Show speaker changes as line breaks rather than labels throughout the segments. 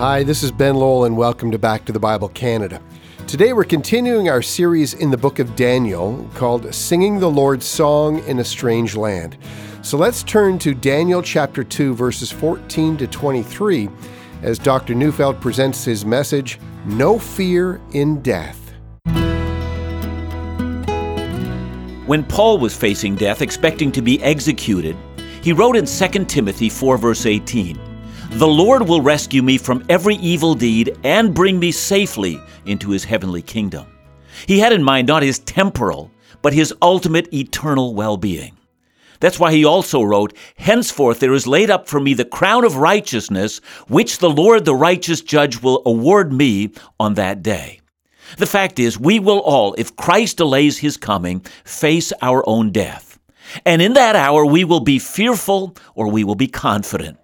Hi, this is Ben Lowell, and welcome to Back to the Bible Canada. Today we're continuing our series in the book of Daniel called Singing the Lord's Song in a Strange Land. So let's turn to Daniel chapter 2, verses 14 to 23, as Dr. Neufeld presents his message No Fear in Death.
When Paul was facing death, expecting to be executed, he wrote in 2 Timothy 4, verse 18 The Lord will rescue me from every evil deed and bring me safely into his heavenly kingdom. He had in mind not his temporal, but his ultimate eternal well being. That's why he also wrote, Henceforth there is laid up for me the crown of righteousness, which the Lord the righteous judge will award me on that day. The fact is, we will all, if Christ delays his coming, face our own death. And in that hour, we will be fearful or we will be confident.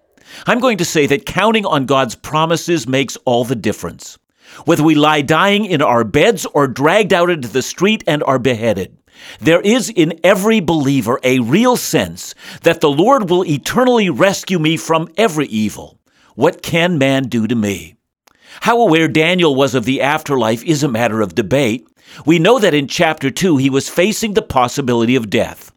I'm going to say that counting on God's promises makes all the difference. Whether we lie dying in our beds or dragged out into the street and are beheaded, there is in every believer a real sense that the Lord will eternally rescue me from every evil. What can man do to me? How aware Daniel was of the afterlife is a matter of debate. We know that in chapter 2 he was facing the possibility of death.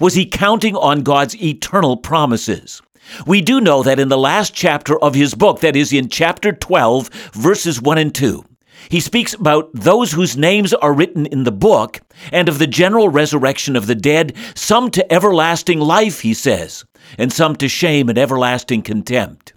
Was he counting on God's eternal promises? We do know that in the last chapter of his book, that is in chapter 12, verses 1 and 2, he speaks about those whose names are written in the book and of the general resurrection of the dead, some to everlasting life, he says, and some to shame and everlasting contempt.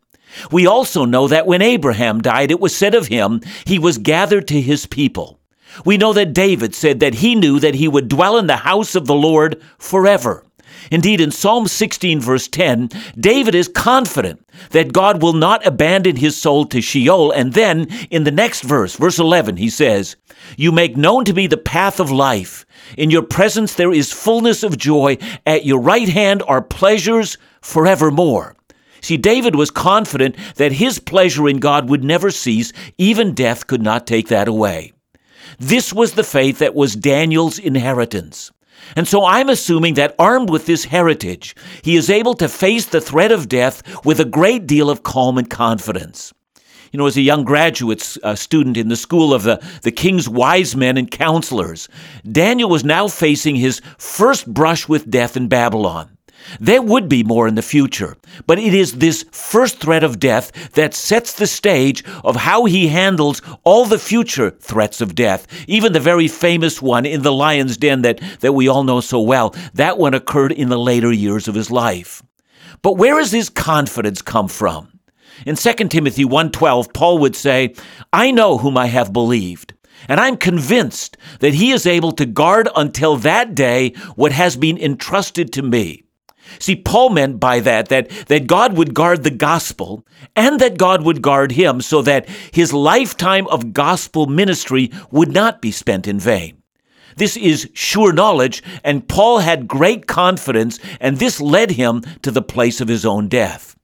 We also know that when Abraham died, it was said of him, he was gathered to his people. We know that David said that he knew that he would dwell in the house of the Lord forever. Indeed, in Psalm 16, verse 10, David is confident that God will not abandon his soul to Sheol. And then in the next verse, verse 11, he says, You make known to me the path of life. In your presence there is fullness of joy. At your right hand are pleasures forevermore. See, David was confident that his pleasure in God would never cease, even death could not take that away. This was the faith that was Daniel's inheritance. And so I'm assuming that armed with this heritage, he is able to face the threat of death with a great deal of calm and confidence. You know, as a young graduate uh, student in the school of the, the king's wise men and counselors, Daniel was now facing his first brush with death in Babylon. There would be more in the future, but it is this first threat of death that sets the stage of how he handles all the future threats of death, even the very famous one in the lion's den that, that we all know so well. That one occurred in the later years of his life. But where does his confidence come from? In 2 Timothy 1:12, Paul would say, "I know whom I have believed, and I'm convinced that he is able to guard until that day what has been entrusted to me." See, Paul meant by that, that that God would guard the gospel and that God would guard him so that his lifetime of gospel ministry would not be spent in vain. This is sure knowledge, and Paul had great confidence, and this led him to the place of his own death.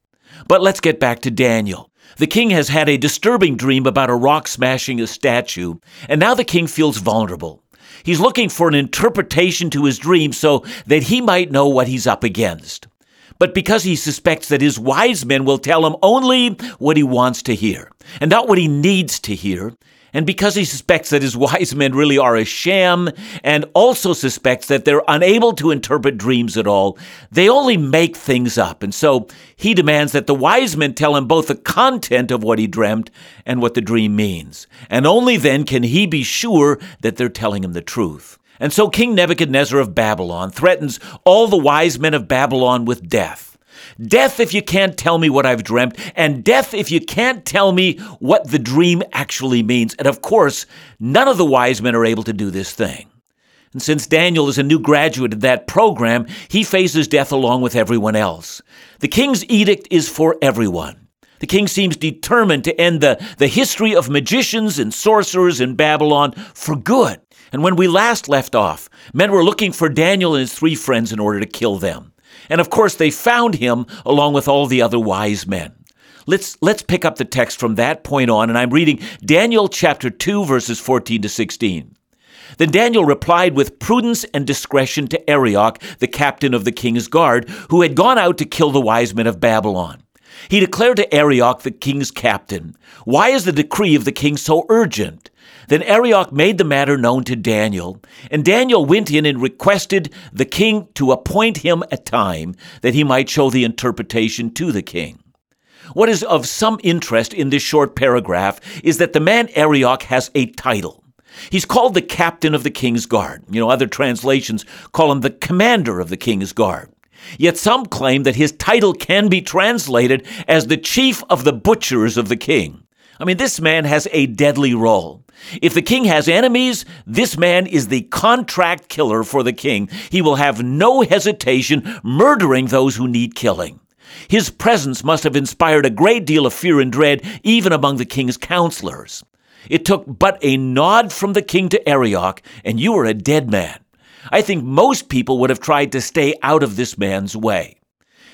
But let's get back to Daniel. The king has had a disturbing dream about a rock smashing a statue, and now the king feels vulnerable. He's looking for an interpretation to his dream so that he might know what he's up against. But because he suspects that his wise men will tell him only what he wants to hear and not what he needs to hear, and because he suspects that his wise men really are a sham, and also suspects that they're unable to interpret dreams at all, they only make things up. And so he demands that the wise men tell him both the content of what he dreamt and what the dream means. And only then can he be sure that they're telling him the truth. And so King Nebuchadnezzar of Babylon threatens all the wise men of Babylon with death. Death if you can't tell me what I've dreamt, and death if you can't tell me what the dream actually means. And of course, none of the wise men are able to do this thing. And since Daniel is a new graduate of that program, he faces death along with everyone else. The king's edict is for everyone. The king seems determined to end the, the history of magicians and sorcerers in Babylon for good. And when we last left off, men were looking for Daniel and his three friends in order to kill them. And of course, they found him along with all the other wise men. Let's, let's pick up the text from that point on, and I'm reading Daniel chapter 2, verses 14 to 16. Then Daniel replied with prudence and discretion to Arioch, the captain of the king's guard, who had gone out to kill the wise men of Babylon. He declared to Arioch, the king's captain, Why is the decree of the king so urgent? Then Arioch made the matter known to Daniel, and Daniel went in and requested the king to appoint him a time that he might show the interpretation to the king. What is of some interest in this short paragraph is that the man Arioch has a title. He's called the captain of the king's guard. You know, other translations call him the commander of the king's guard. Yet some claim that his title can be translated as the chief of the butchers of the king. I mean, this man has a deadly role. If the king has enemies, this man is the contract killer for the king. He will have no hesitation murdering those who need killing. His presence must have inspired a great deal of fear and dread even among the king's counselors. It took but a nod from the king to Arioch, and you were a dead man. I think most people would have tried to stay out of this man's way.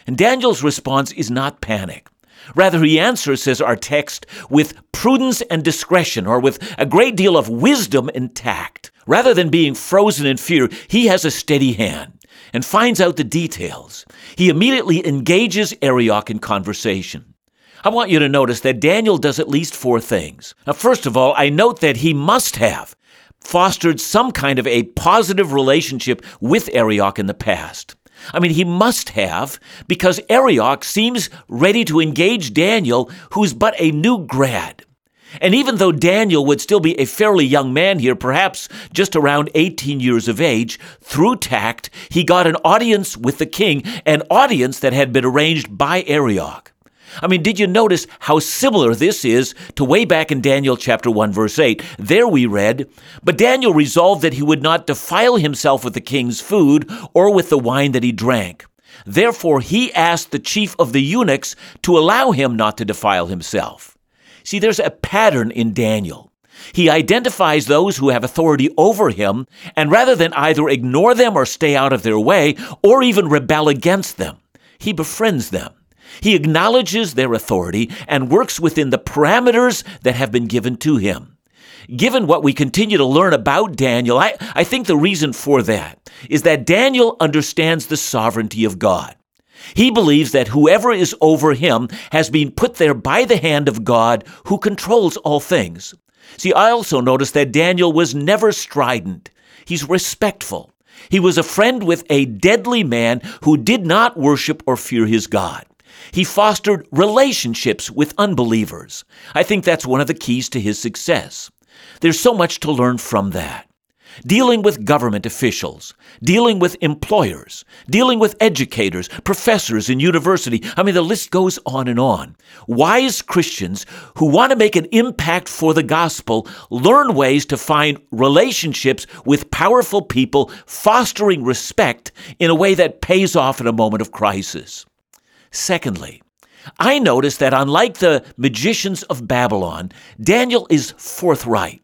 And Daniel's response is not panic. Rather, he answers, says our text, with prudence and discretion, or with a great deal of wisdom and tact. Rather than being frozen in fear, he has a steady hand and finds out the details. He immediately engages Arioch in conversation. I want you to notice that Daniel does at least four things. Now, first of all, I note that he must have fostered some kind of a positive relationship with Arioch in the past. I mean, he must have, because Arioch seems ready to engage Daniel, who's but a new grad. And even though Daniel would still be a fairly young man here, perhaps just around 18 years of age, through tact, he got an audience with the king, an audience that had been arranged by Arioch. I mean, did you notice how similar this is to way back in Daniel chapter 1 verse 8? There we read, But Daniel resolved that he would not defile himself with the king's food or with the wine that he drank. Therefore he asked the chief of the eunuchs to allow him not to defile himself. See, there's a pattern in Daniel. He identifies those who have authority over him, and rather than either ignore them or stay out of their way, or even rebel against them, he befriends them. He acknowledges their authority and works within the parameters that have been given to him. Given what we continue to learn about Daniel, I, I think the reason for that is that Daniel understands the sovereignty of God. He believes that whoever is over him has been put there by the hand of God who controls all things. See, I also notice that Daniel was never strident. He's respectful. He was a friend with a deadly man who did not worship or fear his God. He fostered relationships with unbelievers. I think that's one of the keys to his success. There's so much to learn from that dealing with government officials, dealing with employers, dealing with educators, professors in university. I mean, the list goes on and on. Wise Christians who want to make an impact for the gospel learn ways to find relationships with powerful people, fostering respect in a way that pays off in a moment of crisis. Secondly, I notice that unlike the magicians of Babylon, Daniel is forthright.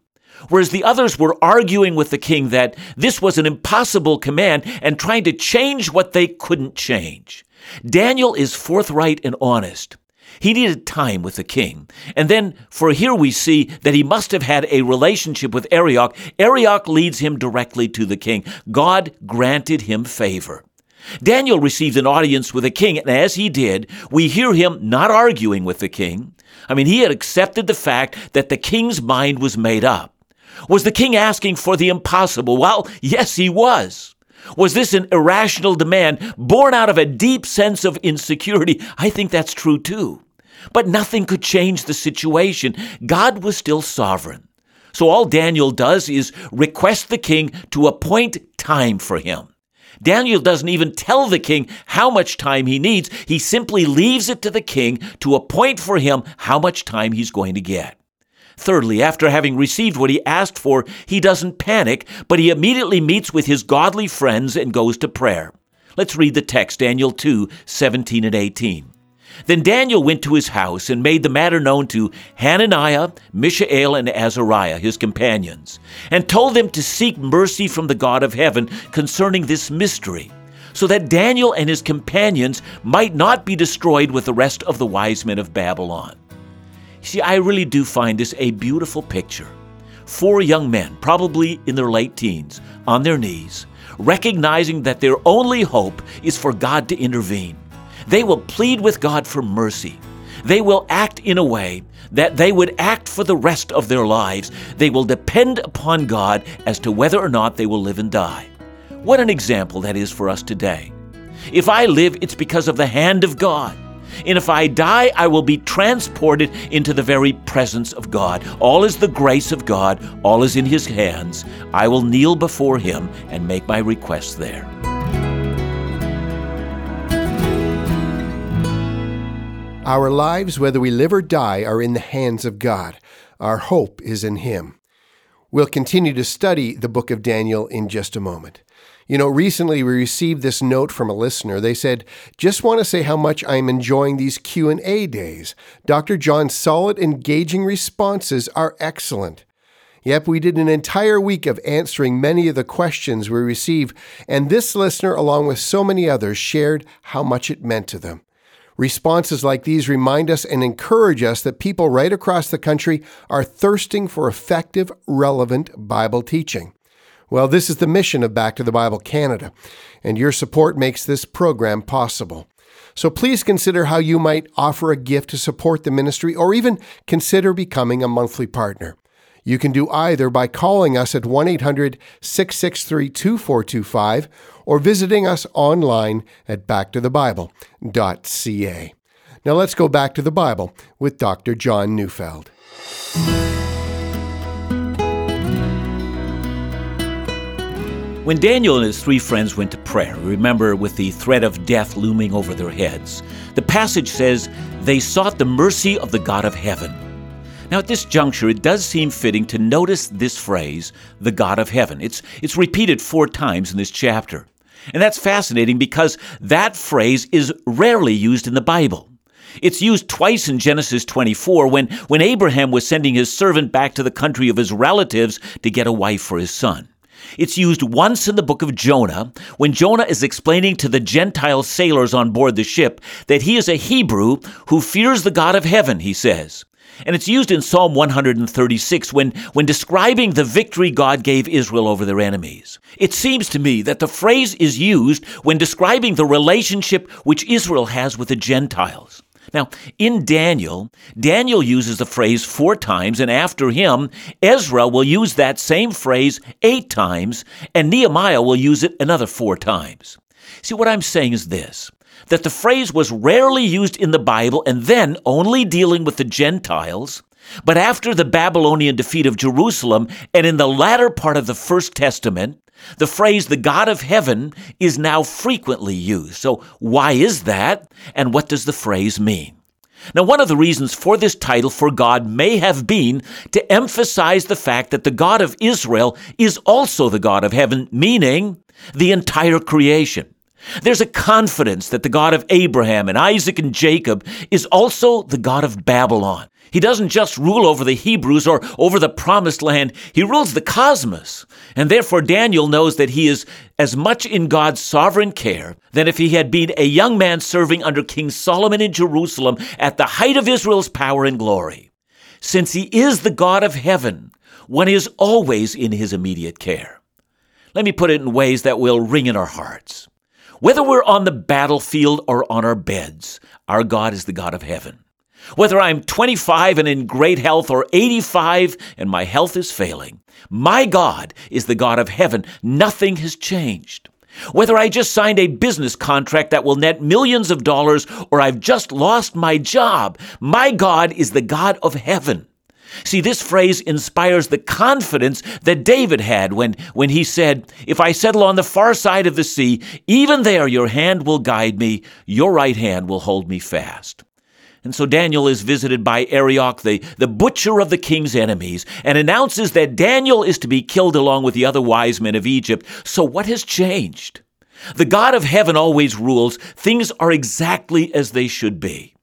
Whereas the others were arguing with the king that this was an impossible command and trying to change what they couldn't change. Daniel is forthright and honest. He needed time with the king. And then, for here we see that he must have had a relationship with Arioch. Arioch leads him directly to the king. God granted him favor. Daniel received an audience with the king, and as he did, we hear him not arguing with the king. I mean, he had accepted the fact that the king's mind was made up. Was the king asking for the impossible? Well, yes, he was. Was this an irrational demand born out of a deep sense of insecurity? I think that's true too. But nothing could change the situation. God was still sovereign. So all Daniel does is request the king to appoint time for him. Daniel doesn't even tell the king how much time he needs. He simply leaves it to the king to appoint for him how much time he's going to get. Thirdly, after having received what he asked for, he doesn't panic, but he immediately meets with his godly friends and goes to prayer. Let's read the text, Daniel 2 17 and 18. Then Daniel went to his house and made the matter known to Hananiah, Mishael, and Azariah, his companions, and told them to seek mercy from the God of heaven concerning this mystery, so that Daniel and his companions might not be destroyed with the rest of the wise men of Babylon. See, I really do find this a beautiful picture. Four young men, probably in their late teens, on their knees, recognizing that their only hope is for God to intervene they will plead with God for mercy. They will act in a way that they would act for the rest of their lives. They will depend upon God as to whether or not they will live and die. What an example that is for us today. If I live, it's because of the hand of God. And if I die, I will be transported into the very presence of God. All is the grace of God, all is in His hands. I will kneel before Him and make my requests there.
Our lives, whether we live or die, are in the hands of God. Our hope is in Him. We'll continue to study the book of Daniel in just a moment. You know, recently we received this note from a listener. They said, "Just want to say how much I'm enjoying these Q&A days. Dr. John's solid, engaging responses are excellent." Yep, we did an entire week of answering many of the questions we receive, and this listener, along with so many others, shared how much it meant to them. Responses like these remind us and encourage us that people right across the country are thirsting for effective, relevant Bible teaching. Well, this is the mission of Back to the Bible Canada, and your support makes this program possible. So please consider how you might offer a gift to support the ministry or even consider becoming a monthly partner. You can do either by calling us at 1 800 663 2425 or visiting us online at backtothebible.ca. Now let's go back to the Bible with Dr. John Neufeld.
When Daniel and his three friends went to prayer, remember with the threat of death looming over their heads, the passage says they sought the mercy of the God of heaven. Now, at this juncture, it does seem fitting to notice this phrase, the God of heaven. It's, it's repeated four times in this chapter. And that's fascinating because that phrase is rarely used in the Bible. It's used twice in Genesis 24 when, when Abraham was sending his servant back to the country of his relatives to get a wife for his son. It's used once in the book of Jonah when Jonah is explaining to the Gentile sailors on board the ship that he is a Hebrew who fears the God of heaven, he says. And it's used in Psalm 136 when, when describing the victory God gave Israel over their enemies. It seems to me that the phrase is used when describing the relationship which Israel has with the Gentiles. Now, in Daniel, Daniel uses the phrase four times, and after him, Ezra will use that same phrase eight times, and Nehemiah will use it another four times. See, what I'm saying is this that the phrase was rarely used in the Bible and then only dealing with the Gentiles. But after the Babylonian defeat of Jerusalem and in the latter part of the First Testament, the phrase the God of heaven is now frequently used. So, why is that? And what does the phrase mean? Now, one of the reasons for this title for God may have been to emphasize the fact that the God of Israel is also the God of heaven, meaning the entire creation. There's a confidence that the God of Abraham and Isaac and Jacob is also the God of Babylon. He doesn't just rule over the Hebrews or over the promised land, he rules the cosmos. And therefore, Daniel knows that he is as much in God's sovereign care than if he had been a young man serving under King Solomon in Jerusalem at the height of Israel's power and glory. Since he is the God of heaven, one is always in his immediate care. Let me put it in ways that will ring in our hearts. Whether we're on the battlefield or on our beds, our God is the God of heaven. Whether I'm 25 and in great health or 85 and my health is failing, my God is the God of heaven. Nothing has changed. Whether I just signed a business contract that will net millions of dollars or I've just lost my job, my God is the God of heaven. See, this phrase inspires the confidence that David had when, when he said, If I settle on the far side of the sea, even there your hand will guide me, your right hand will hold me fast. And so Daniel is visited by Arioch, the, the butcher of the king's enemies, and announces that Daniel is to be killed along with the other wise men of Egypt. So what has changed? The God of heaven always rules. Things are exactly as they should be.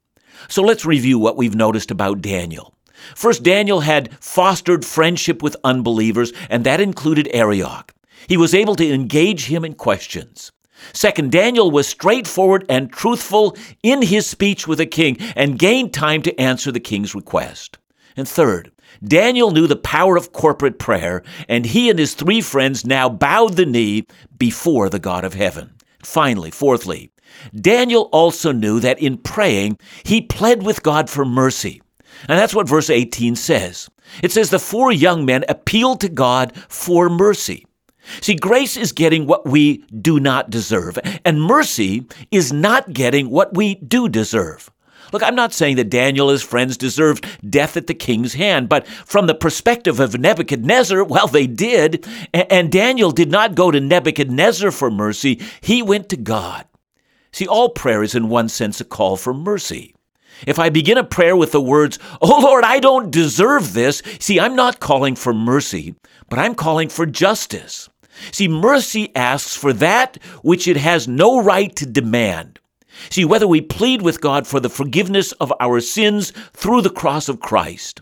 So let's review what we've noticed about Daniel. First, Daniel had fostered friendship with unbelievers, and that included Arioch. He was able to engage him in questions. Second, Daniel was straightforward and truthful in his speech with the king and gained time to answer the king's request. And third, Daniel knew the power of corporate prayer, and he and his three friends now bowed the knee before the God of heaven. Finally, fourthly, Daniel also knew that in praying, he pled with God for mercy. And that's what verse 18 says. It says, The four young men appealed to God for mercy. See, grace is getting what we do not deserve, and mercy is not getting what we do deserve. Look, I'm not saying that Daniel and his friends deserved death at the king's hand, but from the perspective of Nebuchadnezzar, well, they did. And Daniel did not go to Nebuchadnezzar for mercy, he went to God. See, all prayer is in one sense a call for mercy. If I begin a prayer with the words, Oh Lord, I don't deserve this, see, I'm not calling for mercy, but I'm calling for justice. See, mercy asks for that which it has no right to demand. See, whether we plead with God for the forgiveness of our sins through the cross of Christ,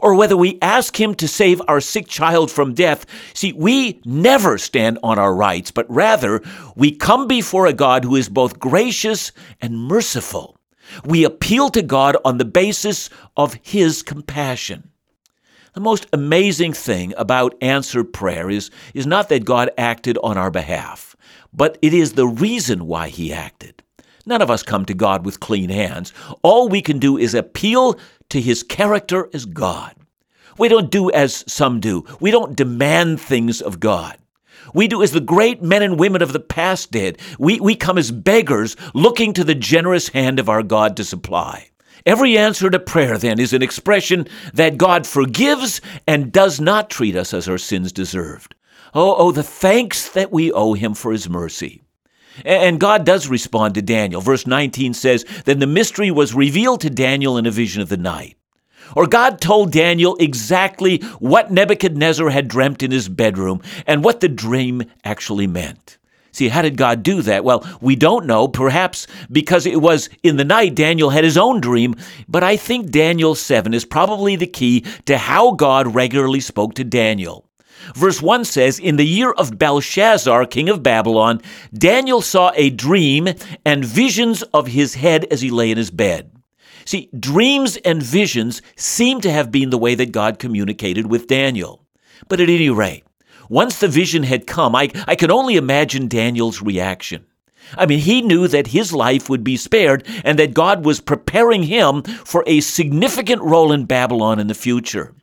or whether we ask Him to save our sick child from death, see, we never stand on our rights, but rather we come before a God who is both gracious and merciful. We appeal to God on the basis of His compassion. The most amazing thing about answered prayer is, is not that God acted on our behalf, but it is the reason why He acted. None of us come to God with clean hands. All we can do is appeal to His character as God. We don't do as some do. We don't demand things of God. We do as the great men and women of the past did. We, we come as beggars looking to the generous hand of our God to supply. Every answer to prayer, then, is an expression that God forgives and does not treat us as our sins deserved. Oh, oh, the thanks that we owe Him for His mercy. And God does respond to Daniel. Verse 19 says, Then the mystery was revealed to Daniel in a vision of the night. Or God told Daniel exactly what Nebuchadnezzar had dreamt in his bedroom and what the dream actually meant. See, how did God do that? Well, we don't know, perhaps because it was in the night Daniel had his own dream, but I think Daniel 7 is probably the key to how God regularly spoke to Daniel. Verse 1 says, In the year of Belshazzar, king of Babylon, Daniel saw a dream and visions of his head as he lay in his bed. See, dreams and visions seem to have been the way that God communicated with Daniel. But at any rate, once the vision had come, I, I could only imagine Daniel's reaction. I mean, he knew that his life would be spared and that God was preparing him for a significant role in Babylon in the future.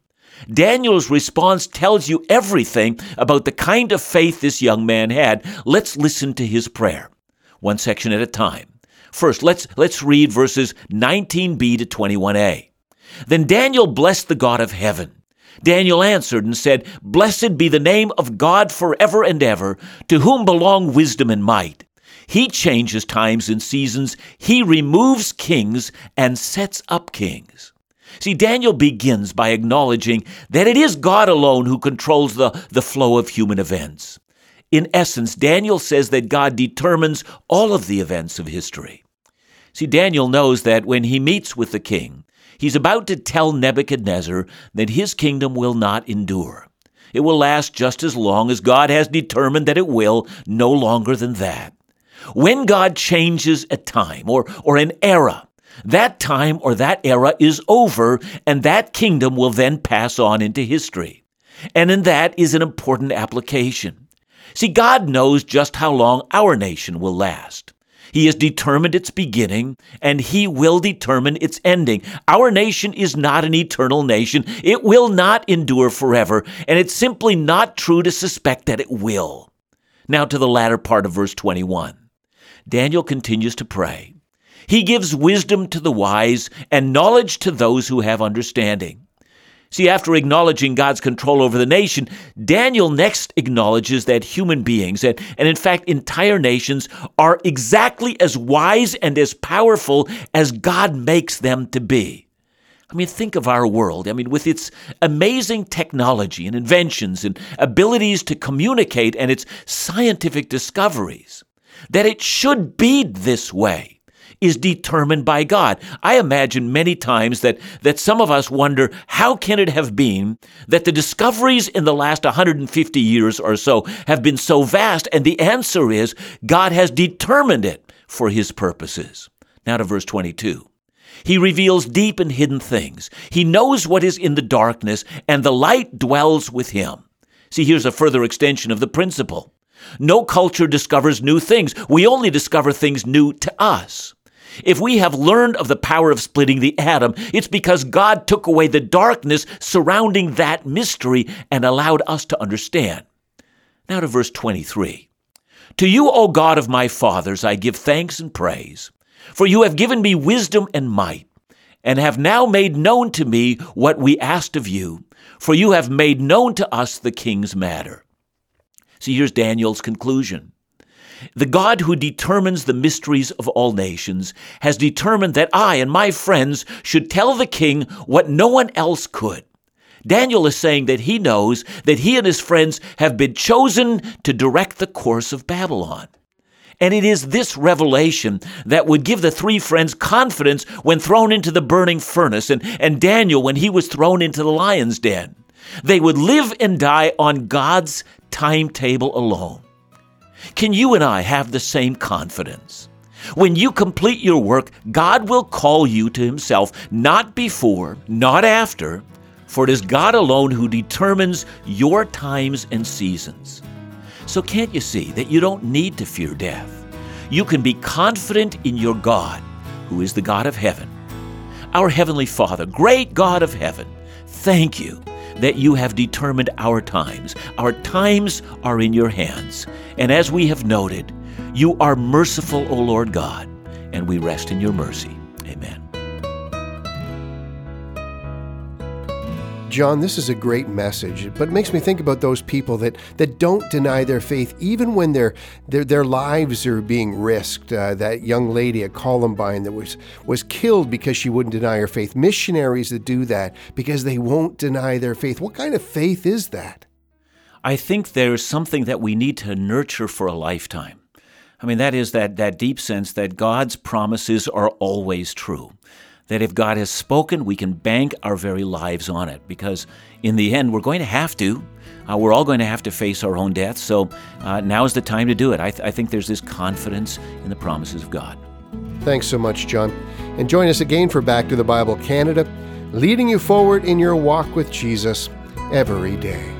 Daniel's response tells you everything about the kind of faith this young man had. Let's listen to his prayer, one section at a time. First, let's, let's read verses 19b to 21a. Then Daniel blessed the God of heaven. Daniel answered and said, Blessed be the name of God forever and ever, to whom belong wisdom and might. He changes times and seasons, he removes kings and sets up kings. See, Daniel begins by acknowledging that it is God alone who controls the, the flow of human events. In essence, Daniel says that God determines all of the events of history. See, Daniel knows that when he meets with the king, He's about to tell Nebuchadnezzar that his kingdom will not endure. It will last just as long as God has determined that it will, no longer than that. When God changes a time or, or an era, that time or that era is over, and that kingdom will then pass on into history. And in that is an important application. See, God knows just how long our nation will last. He has determined its beginning, and He will determine its ending. Our nation is not an eternal nation. It will not endure forever, and it's simply not true to suspect that it will. Now to the latter part of verse 21. Daniel continues to pray. He gives wisdom to the wise and knowledge to those who have understanding. See, after acknowledging God's control over the nation, Daniel next acknowledges that human beings, and, and in fact entire nations, are exactly as wise and as powerful as God makes them to be. I mean, think of our world. I mean, with its amazing technology and inventions and abilities to communicate and its scientific discoveries, that it should be this way is determined by God. I imagine many times that, that some of us wonder how can it have been that the discoveries in the last 150 years or so have been so vast? And the answer is God has determined it for his purposes. Now to verse 22. He reveals deep and hidden things. He knows what is in the darkness, and the light dwells with him. See, here's a further extension of the principle. No culture discovers new things. We only discover things new to us. If we have learned of the power of splitting the atom, it's because God took away the darkness surrounding that mystery and allowed us to understand. Now to verse 23. To you, O God of my fathers, I give thanks and praise, for you have given me wisdom and might, and have now made known to me what we asked of you, for you have made known to us the king's matter. See, here's Daniel's conclusion. The God who determines the mysteries of all nations has determined that I and my friends should tell the king what no one else could. Daniel is saying that he knows that he and his friends have been chosen to direct the course of Babylon. And it is this revelation that would give the three friends confidence when thrown into the burning furnace, and, and Daniel when he was thrown into the lion's den. They would live and die on God's timetable alone. Can you and I have the same confidence? When you complete your work, God will call you to Himself, not before, not after, for it is God alone who determines your times and seasons. So, can't you see that you don't need to fear death? You can be confident in your God, who is the God of heaven. Our Heavenly Father, great God of heaven, thank you that you have determined our times. Our times are in your hands. And as we have noted, you are merciful, O Lord God, and we rest in your mercy. Amen.
John, this is a great message, but it makes me think about those people that, that don't deny their faith, even when their their, their lives are being risked. Uh, that young lady at Columbine that was was killed because she wouldn't deny her faith. Missionaries that do that because they won't deny their faith. What kind of faith is that?
I think there's something that we need to nurture for a lifetime. I mean, that is that, that deep sense that God's promises are always true that if God has spoken, we can bank our very lives on it because in the end, we're going to have to. Uh, we're all going to have to face our own death. So uh, now is the time to do it. I, th- I think there's this confidence in the promises of God.
Thanks so much, John. And join us again for Back to the Bible Canada, leading you forward in your walk with Jesus every day.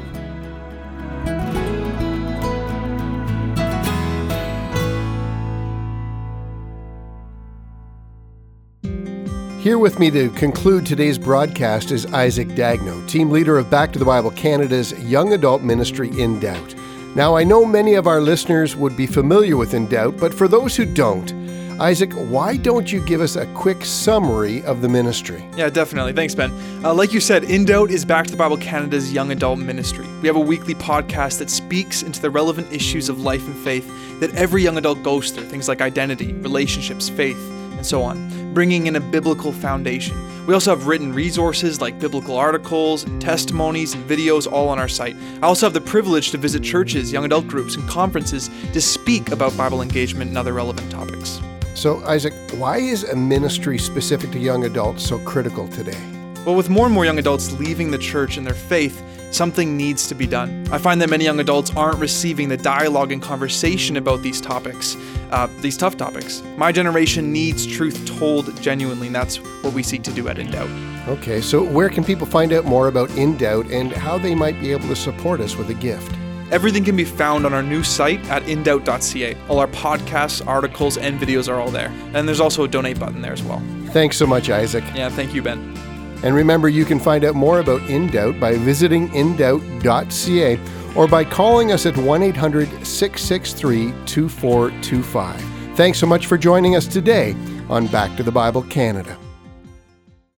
Here with me to conclude today's broadcast is Isaac Dagneau, team leader of Back to the Bible Canada's young adult ministry In Doubt. Now, I know many of our listeners would be familiar with In Doubt, but for those who don't, Isaac, why don't you give us a quick summary of the ministry?
Yeah, definitely. Thanks, Ben. Uh, like you said, In Doubt is Back to the Bible Canada's young adult ministry. We have a weekly podcast that speaks into the relevant issues of life and faith that every young adult goes through things like identity, relationships, faith, and so on bringing in a biblical foundation. We also have written resources like biblical articles, testimonies, and videos all on our site. I also have the privilege to visit churches, young adult groups, and conferences to speak about Bible engagement and other relevant topics.
So, Isaac, why is a ministry specific to young adults so critical today?
Well, with more and more young adults leaving the church and their faith, something needs to be done. I find that many young adults aren't receiving the dialogue and conversation about these topics, uh, these tough topics. My generation needs truth told genuinely, and that's what we seek to do at In Doubt.
Okay, so where can people find out more about In Doubt and how they might be able to support us with a gift?
Everything can be found on our new site at indoubt.ca. All our podcasts, articles, and videos are all there. And there's also a donate button there as well.
Thanks so much, Isaac.
Yeah, thank you, Ben.
And remember, you can find out more about In Doubt by visiting indoubt.ca or by calling us at 1 800 663 2425. Thanks so much for joining us today on Back to the Bible Canada.